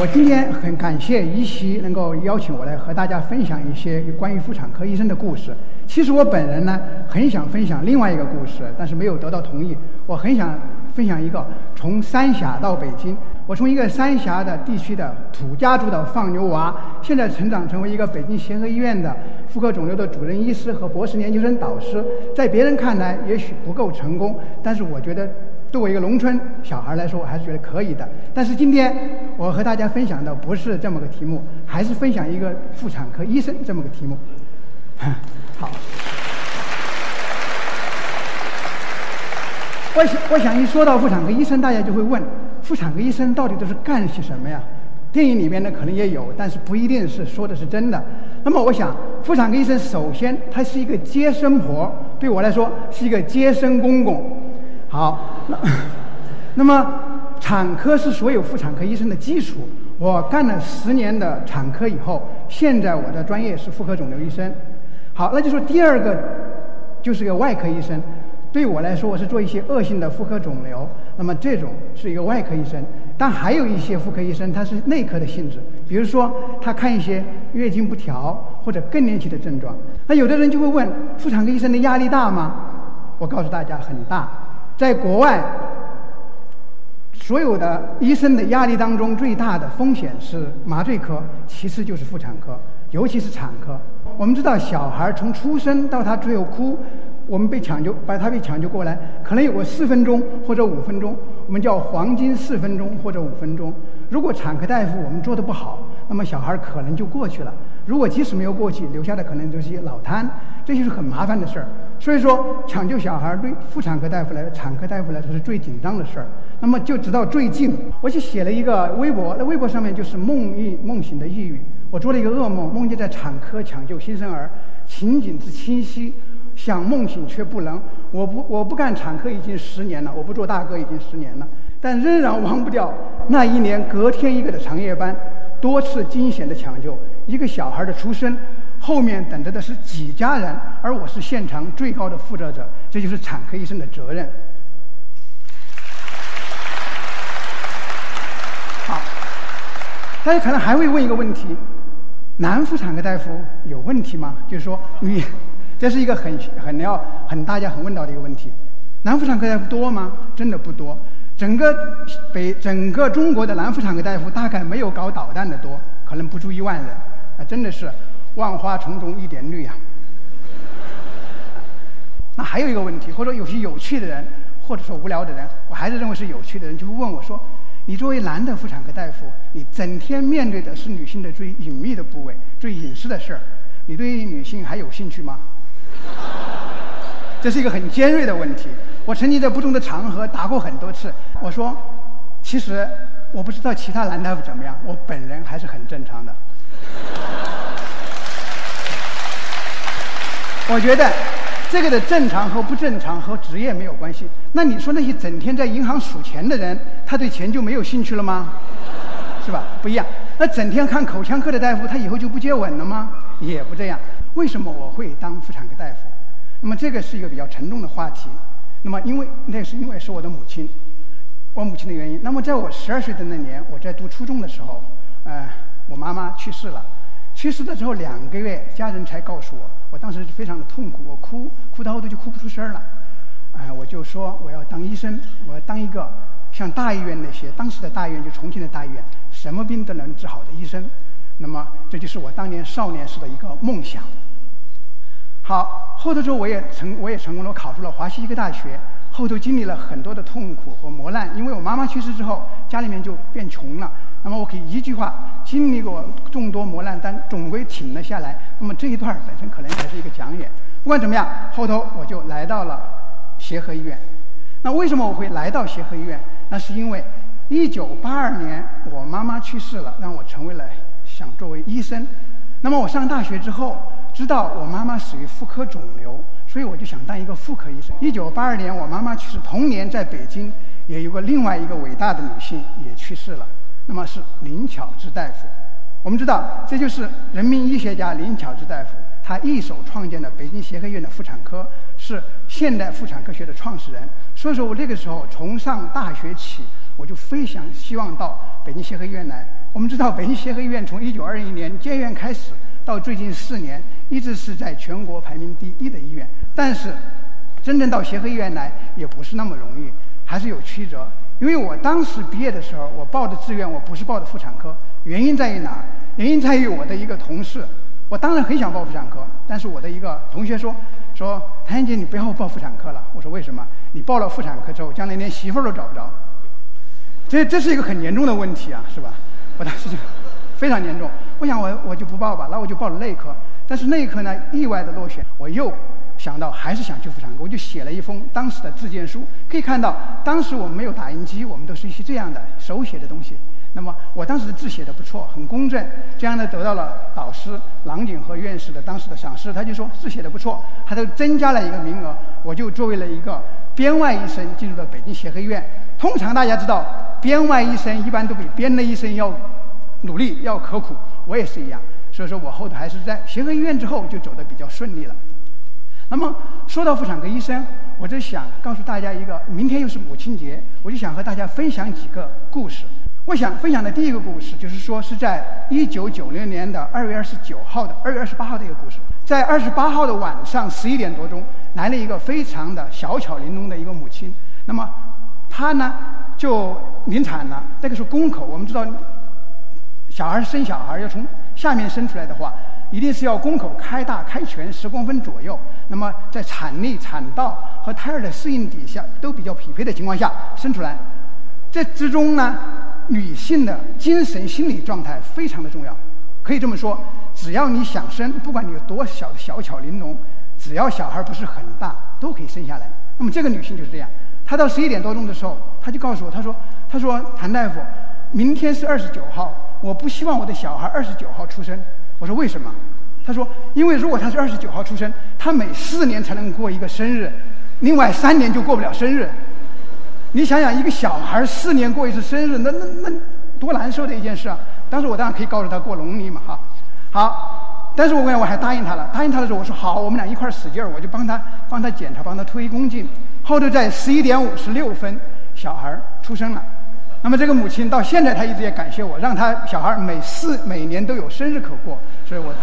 我今天很感谢一席能够邀请我来和大家分享一些关于妇产科医生的故事。其实我本人呢，很想分享另外一个故事，但是没有得到同意。我很想分享一个从三峡到北京，我从一个三峡的地区的土家族的放牛娃，现在成长成为一个北京协和医院的妇科肿瘤的主任医师和博士研究生导师。在别人看来也许不够成功，但是我觉得。对我一个农村小孩来说，我还是觉得可以的。但是今天我和大家分享的不是这么个题目，还是分享一个妇产科医生这么个题目。好，我想，我想一说到妇产科医生，大家就会问：妇产科医生到底都是干些什么呀？电影里面呢可能也有，但是不一定是说的是真的。那么我想，妇产科医生首先他是一个接生婆，对我来说是一个接生公公。好，那 那么产科是所有妇产科医生的基础。我干了十年的产科以后，现在我的专业是妇科肿瘤医生。好，那就说第二个就是个外科医生。对我来说，我是做一些恶性的妇科肿瘤，那么这种是一个外科医生。但还有一些妇科医生，他是内科的性质，比如说他看一些月经不调或者更年期的症状。那有的人就会问：妇产科医生的压力大吗？我告诉大家，很大。在国外，所有的医生的压力当中，最大的风险是麻醉科，其次就是妇产科，尤其是产科。我们知道，小孩从出生到他最后哭，我们被抢救，把他被抢救过来，可能有个四分钟或者五分钟，我们叫黄金四分钟或者五分钟。如果产科大夫我们做的不好，那么小孩可能就过去了。如果即使没有过去，留下的可能就是一些脑瘫，这就是很麻烦的事儿。所以说，抢救小孩对妇产科大夫来说、产科大夫来说是最紧张的事儿。那么，就直到最近，我就写了一个微博，那微博上面就是梦呓梦醒的抑郁。我做了一个噩梦，梦见在产科抢救新生儿，情景之清晰，想梦醒却不能。我不我不干产科已经十年了，我不做大哥已经十年了，但仍然忘不掉那一年隔天一个的长夜班，多次惊险的抢救，一个小孩的出生。后面等着的是几家人，而我是现场最高的负责者，这就是产科医生的责任。好，大家可能还会问一个问题：男妇产科大夫有问题吗？就是说，你 这是一个很很要很大家很问到的一个问题。男妇产科大夫多吗？真的不多。整个北整个中国的男妇产科大夫大概没有搞导弹的多，可能不足一万人。啊，真的是。万花丛中一点绿啊。那还有一个问题，或者有些有趣的人，或者说无聊的人，我还是认为是有趣的人，就会问我说：“你作为男的妇产科大夫，你整天面对的是女性的最隐秘的部位、最隐私的事儿，你对女性还有兴趣吗？” 这是一个很尖锐的问题。我曾经在不同的场合答过很多次。我说：“其实我不知道其他男大夫怎么样，我本人还是很正常的。”我觉得这个的正常和不正常和职业没有关系。那你说那些整天在银行数钱的人，他对钱就没有兴趣了吗？是吧？不一样。那整天看口腔科的大夫，他以后就不接吻了吗？也不这样。为什么我会当妇产科大夫？那么这个是一个比较沉重的话题。那么因为那是因为是我的母亲，我母亲的原因。那么在我十二岁的那年，我在读初中的时候，呃，我妈妈去世了。去世的时候两个月，家人才告诉我，我当时非常的痛苦，我哭，哭到后头就哭不出声了。哎，我就说我要当医生，我要当一个像大医院那些当时的大医院，就重庆的大医院，什么病都能治好的医生。那么这就是我当年少年时的一个梦想。好，后头之后我也成，我也成功了，我考入了华西医科大学。后头经历了很多的痛苦和磨难，因为我妈妈去世之后，家里面就变穷了。那么我可以一句话，经历过众多磨难，但总归挺了下来。那么这一段本身可能才是一个讲演。不管怎么样，后头我就来到了协和医院。那为什么我会来到协和医院？那是因为1982年我妈妈去世了，让我成为了想作为医生。那么我上大学之后，知道我妈妈死于妇科肿瘤，所以我就想当一个妇科医生。1982年我妈妈去世，同年在北京也有个另外一个伟大的女性也去世了。那么是林巧稚大夫，我们知道这就是人民医学家林巧稚大夫，他一手创建的北京协和医院的妇产科，是现代妇产科学的创始人。所以说我那个时候从上大学起，我就非常希望到北京协和医院来我们知道北京协和医院从1921年建院开始到最近四年，一直是在全国排名第一的医院。但是，真正到协和医院来也不是那么容易，还是有曲折。因为我当时毕业的时候，我报的志愿我不是报的妇产科，原因在于哪儿？原因在于我的一个同事，我当然很想报妇产科，但是我的一个同学说说谭艳姐你不要报妇产科了。我说为什么？你报了妇产科之后，将来连媳妇儿都找不着。这这是一个很严重的问题啊，是吧？我当时就非常严重，我想我我就不报吧，那我就报了内科。但是内科呢，意外的落选，我又想到还是想去妇产科，我就写了一封当时的自荐书。可以看到，当时我们没有打印机，我们都是一些这样的手写的东西。那么我当时的字写的不错，很公正，这样呢得到了导师郎景和院士的当时的赏识。他就说字写的不错，他都增加了一个名额，我就作为了一个编外医生进入了北京协和医院。通常大家知道。编外医生一般都比编内医生要努力、要刻苦，我也是一样。所以说我后头还是在协和医院之后就走得比较顺利了。那么说到妇产科医生，我就想告诉大家一个，明天又是母亲节，我就想和大家分享几个故事。我想分享的第一个故事，就是说是在一九九六年的二月二十九号的二月二十八号的一个故事。在二十八号的晚上十一点多钟，来了一个非常的小巧玲珑的一个母亲。那么她呢？就临产了，那个是宫口。我们知道，小孩生小孩要从下面生出来的话，一定是要宫口开大开全十公分左右。那么在产力、产道和胎儿的适应底下都比较匹配的情况下生出来。这之中呢，女性的精神心理状态非常的重要。可以这么说，只要你想生，不管你有多小的小巧玲珑，只要小孩不是很大，都可以生下来。那么这个女性就是这样。她到十一点多钟的时候，她就告诉我，她说：“她说谭大夫，明天是二十九号，我不希望我的小孩二十九号出生。”我说：“为什么？”她说：“因为如果他是二十九号出生，他每四年才能过一个生日，另外三年就过不了生日。你想想，一个小孩四年过一次生日，那那那多难受的一件事啊！当时我当然可以告诉他过农历嘛，哈，好，但是我跟我还答应他了。答应他的时候，我说好，我们俩一块使劲儿，我就帮他帮他检查，帮他推宫颈。”后头在十一点五十六分，小孩出生了。那么这个母亲到现在她一直也感谢我，让她小孩每四每年都有生日可过。所以我，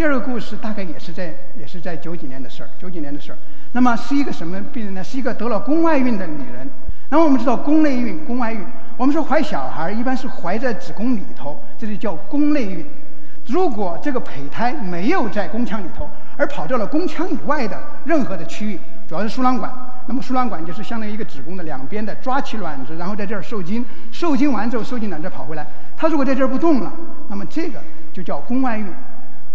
第二个故事大概也是在也是在九几年的事儿，九几年的事儿。那么是一个什么病人呢？是一个得了宫外孕的女人。那么我们知道宫内孕、宫外孕，我们说怀小孩一般是怀在子宫里头，这就叫宫内孕。如果这个胚胎没有在宫腔里头，而跑到了宫腔以外的任何的区域，主要是输卵管，那么输卵管就是相当于一个子宫的两边的抓起卵子，然后在这儿受精，受精完之后受精卵再跑回来。它如果在这儿不动了，那么这个就叫宫外孕。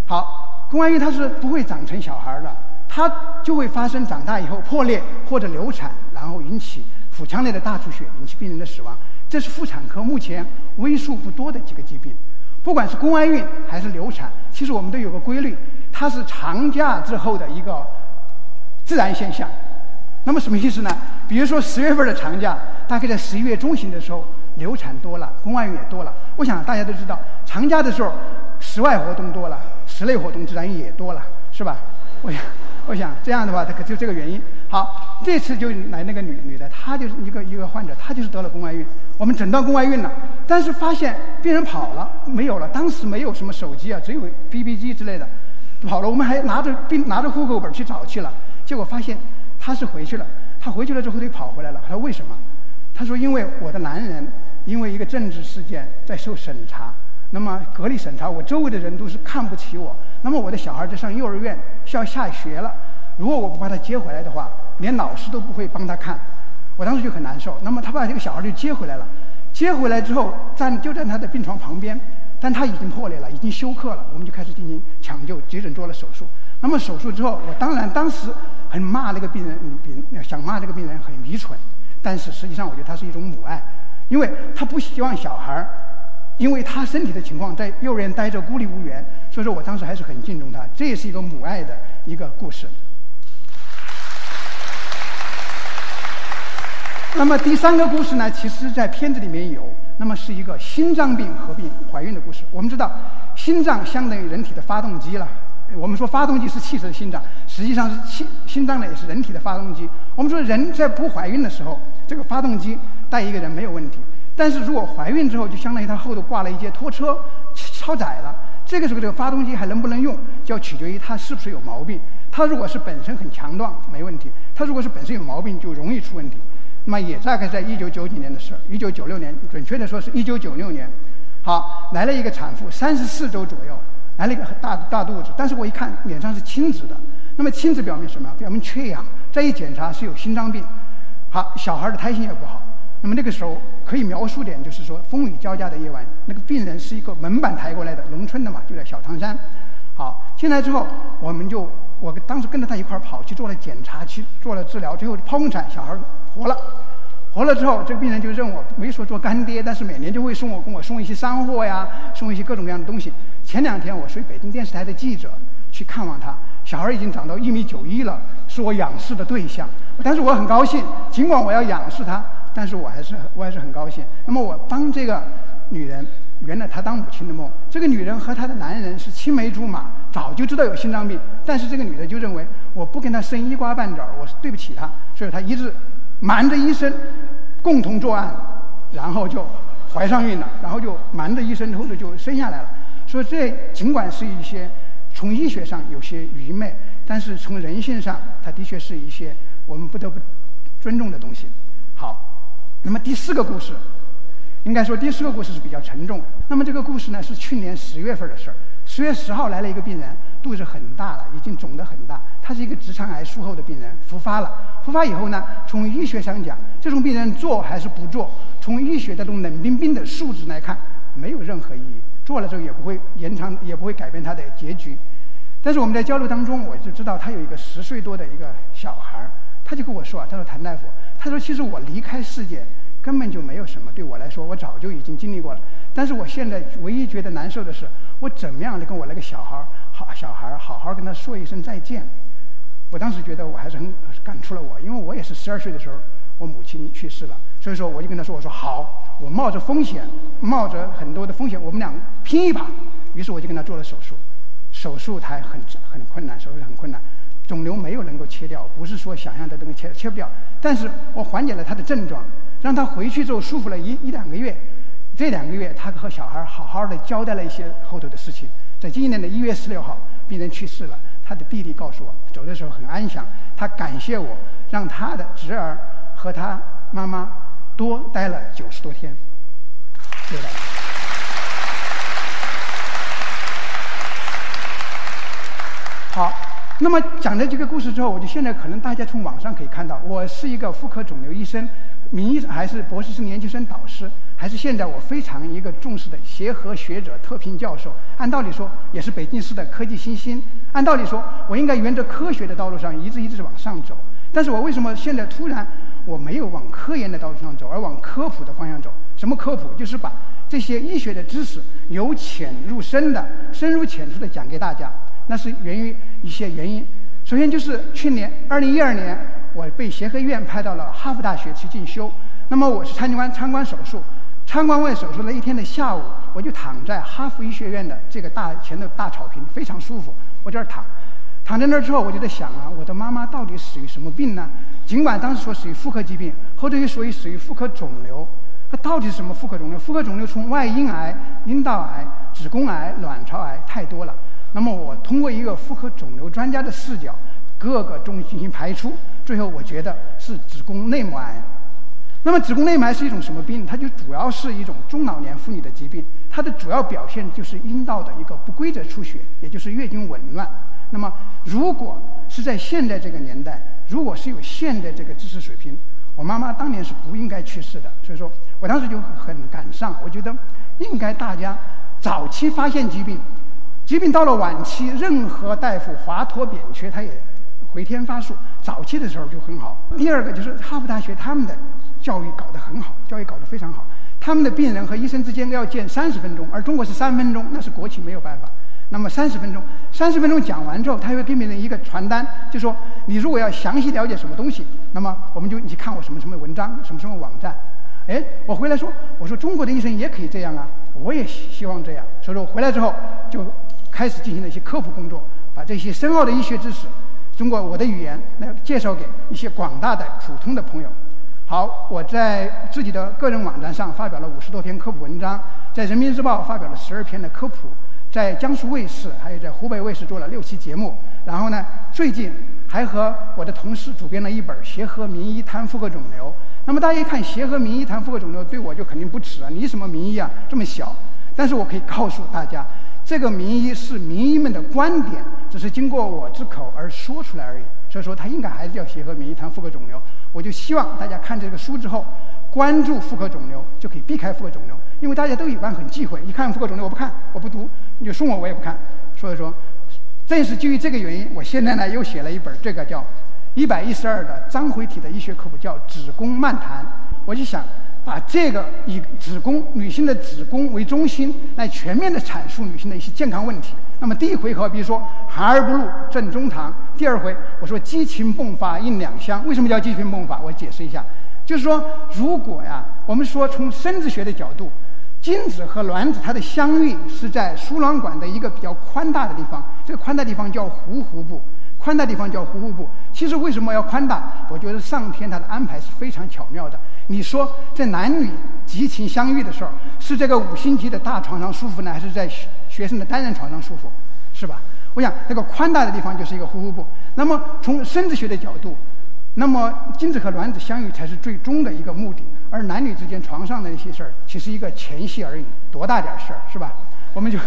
好，宫外孕它是不会长成小孩的，它就会发生长大以后破裂或者流产，然后引起腹腔内的大出血，引起病人的死亡。这是妇产科目前为数不多的几个疾病。不管是宫外孕还是流产，其实我们都有个规律，它是长假之后的一个自然现象。那么什么意思呢？比如说十月份的长假，大概在十一月中旬的时候，流产多了，宫外孕也多了。我想大家都知道，长假的时候，室外活动多了，室内活动自然也多了，是吧？我想，我想这样的话，它可就这个原因。好，这次就来那个女女的，她就是一个一个患者，她就是得了宫外孕。我们诊断宫外孕了，但是发现病人跑了，没有了。当时没有什么手机啊，只有 BB 机之类的，跑了。我们还拿着病拿着户口本去找去了，结果发现她是回去了。她回去了之后，他又跑回来了。她说为什么？她说因为我的男人因为一个政治事件在受审查，那么隔离审查，我周围的人都是看不起我。那么我的小孩在上幼儿园，需要下学了。如果我不把他接回来的话，连老师都不会帮他看。我当时就很难受。那么他把这个小孩就接回来了，接回来之后站就在他的病床旁边，但他已经破裂了，已经休克了。我们就开始进行抢救，急诊做了手术。那么手术之后，我当然当时很骂那个病人，病想骂这个病人很愚蠢。但是实际上，我觉得他是一种母爱，因为他不希望小孩因为他身体的情况在幼儿园待着孤立无援。所以说我当时还是很敬重他，这也是一个母爱的一个故事。那么第三个故事呢，其实，在片子里面有，那么是一个心脏病合并怀孕的故事。我们知道，心脏相当于人体的发动机了，我们说发动机是汽车的心脏，实际上是心心脏呢也是人体的发动机。我们说人在不怀孕的时候，这个发动机带一个人没有问题，但是如果怀孕之后，就相当于它后头挂了一节拖车，超载了。这个时候这个发动机还能不能用，就要取决于它是不是有毛病。它如果是本身很强壮，没问题；它如果是本身有毛病，就容易出问题。那么也大概在一九九几年的事儿，一九九六年，准确的说是一九九六年。好，来了一个产妇，三十四周左右，来了一个大大肚子，但是我一看脸上是青紫的，那么青紫表明什么？表明缺氧。再一检查是有心脏病。好，小孩的胎心也不好。那么那个时候可以描述点，就是说风雨交加的夜晚，那个病人是一个门板抬过来的，农村的嘛，就在小汤山。好，进来之后，我们就我当时跟着他一块跑去做了检查，去做了治疗，最后剖宫产，小孩活了。活了之后，这个病人就认我，没说做干爹，但是每年就会送我，跟我送一些山货呀，送一些各种各样的东西。前两天我随北京电视台的记者去看望他，小孩已经长到一米九一了，是我仰视的对象。但是我很高兴，尽管我要仰视他，但是我还是我还是很高兴。那么我帮这个女人圆了她当母亲的梦。这个女人和她的男人是青梅竹马，早就知道有心脏病，但是这个女的就认为我不跟他生一瓜半枣，我是对不起她，所以她一直。瞒着医生共同作案，然后就怀上孕了，然后就瞒着医生，偷着就生下来了。所以这尽管是一些从医学上有些愚昧，但是从人性上，它的确是一些我们不得不尊重的东西。好，那么第四个故事，应该说第四个故事是比较沉重。那么这个故事呢，是去年十月份的事儿。十月十号来了一个病人，肚子很大了，已经肿得很大。他是一个直肠癌术后的病人，复发了。复发以后呢，从医学上讲，这种病人做还是不做？从医学的这种冷冰冰的数字来看，没有任何意义。做了之后也不会延长，也不会改变他的结局。但是我们在交流当中，我就知道他有一个十岁多的一个小孩儿，他就跟我说啊，他说谭大夫，他说其实我离开世界根本就没有什么，对我来说，我早就已经经历过了。但是我现在唯一觉得难受的是，我怎么样的跟我那个小孩儿好小孩儿好好跟他说一声再见。我当时觉得我还是很感触了我，因为我也是十二岁的时候，我母亲去世了，所以说我就跟他说：“我说好，我冒着风险，冒着很多的风险，我们俩拼一把。”于是我就跟他做了手术，手术台很很困难，手术很困难，肿瘤没有能够切掉，不是说想象的那个切切不掉，但是我缓解了他的症状，让他回去之后舒服了一一两个月，这两个月他和小孩好好的交代了一些后头的事情，在今年的一月十六号，病人去世了。他的弟弟告诉我，走的时候很安详。他感谢我，让他的侄儿和他妈妈多待了九十多天。谢谢大家。好，那么讲了这个故事之后，我就现在可能大家从网上可以看到，我是一个妇科肿瘤医生，名义还是博士生研究生导师。还是现在我非常一个重视的协和学者特聘教授，按道理说也是北京市的科技新星。按道理说，我应该沿着科学的道路上一直一直往上走。但是我为什么现在突然我没有往科研的道路上走，而往科普的方向走？什么科普？就是把这些医学的知识由浅入深的、深入浅出的讲给大家。那是源于一些原因。首先就是去年二零一二年，我被协和医院派到了哈佛大学去进修。那么我是参观参观手术。参观完手术那一天的下午，我就躺在哈佛医学院的这个大前的大草坪，非常舒服。我这儿躺，躺在那儿之后，我就在想啊，我的妈妈到底属于什么病呢？尽管当时说属于妇科疾病，后头又属于属于妇科肿瘤，它到底是什么妇科肿瘤？妇科肿瘤从外阴癌、阴道癌、子宫癌、卵巢癌太多了。那么我通过一个妇科肿瘤专家的视角，各个中进行排除，最后我觉得是子宫内膜癌。那么子宫内膜癌是一种什么病？它就主要是一种中老年妇女的疾病，它的主要表现就是阴道的一个不规则出血，也就是月经紊乱。那么如果是在现在这个年代，如果是有现在这个知识水平，我妈妈当年是不应该去世的。所以说我当时就很感伤，我觉得应该大家早期发现疾病，疾病到了晚期，任何大夫华佗扁鹊他也回天乏术，早期的时候就很好。第二个就是哈佛大学他们的。教育搞得很好，教育搞得非常好。他们的病人和医生之间要见三十分钟，而中国是三分钟，那是国情没有办法。那么三十分钟，三十分钟讲完之后，他会给病人一个传单，就说你如果要详细了解什么东西，那么我们就你去看我什么什么文章，什么什么网站。哎，我回来说，我说中国的医生也可以这样啊，我也希望这样。所以说回来之后就开始进行了一些科普工作，把这些深奥的医学知识，通过我的语言来介绍给一些广大的普通的朋友。好，我在自己的个人网站上发表了五十多篇科普文章，在人民日报发表了十二篇的科普，在江苏卫视还有在湖北卫视做了六期节目。然后呢，最近还和我的同事主编了一本《协和名医谈妇科肿瘤》。那么大家一看《协和名医谈妇科肿瘤》，对我就肯定不耻啊！你什么名医啊，这么小？但是我可以告诉大家。这个名医是名医们的观点，只是经过我之口而说出来而已。所以说，他应该还是要协和名医谈妇科肿瘤。我就希望大家看这个书之后，关注妇科肿瘤，就可以避开妇科肿瘤。因为大家都一般很忌讳，一看妇科肿瘤我不看，我不读，你就送我我也不看。所以说，正是基于这个原因，我现在呢又写了一本这个叫一百一十二的章回体的医学科普，叫《子宫漫谈》。我就想。把这个以子宫女性的子宫为中心来全面的阐述女性的一些健康问题。那么第一回合，比如说含而不露正中堂；第二回我说激情迸发应两相。为什么叫激情迸发？我解释一下，就是说如果呀，我们说从生殖学的角度，精子和卵子它的相遇是在输卵管的一个比较宽大的地方，这个宽大地方叫壶壶部。宽大地方叫呼呼部。其实为什么要宽大？我觉得上天它的安排是非常巧妙的。你说这男女激情相遇的时候，是这个五星级的大床上舒服呢，还是在学生的单人床上舒服？是吧？我想这个宽大的地方就是一个呼呼部。那么从生殖学的角度，那么精子和卵子相遇才是最终的一个目的，而男女之间床上的那些事儿，其实一个前戏而已，多大点事儿是吧？我们就。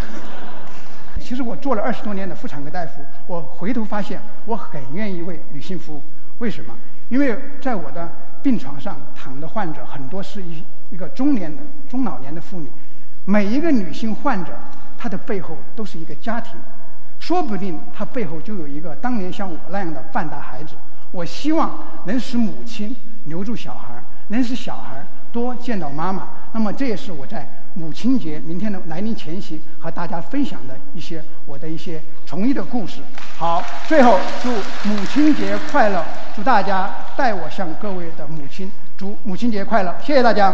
其实我做了二十多年的妇产科大夫，我回头发现我很愿意为女性服务。为什么？因为在我的病床上躺的患者很多是一一个中年的中老年的妇女，每一个女性患者她的背后都是一个家庭，说不定她背后就有一个当年像我那样的半大孩子。我希望能使母亲留住小孩，能使小孩多见到妈妈。那么这也是我在。母亲节明天的来临前夕，和大家分享的一些我的一些从医的故事。好，最后祝母亲节快乐！祝大家代我向各位的母亲祝母亲节快乐！谢谢大家。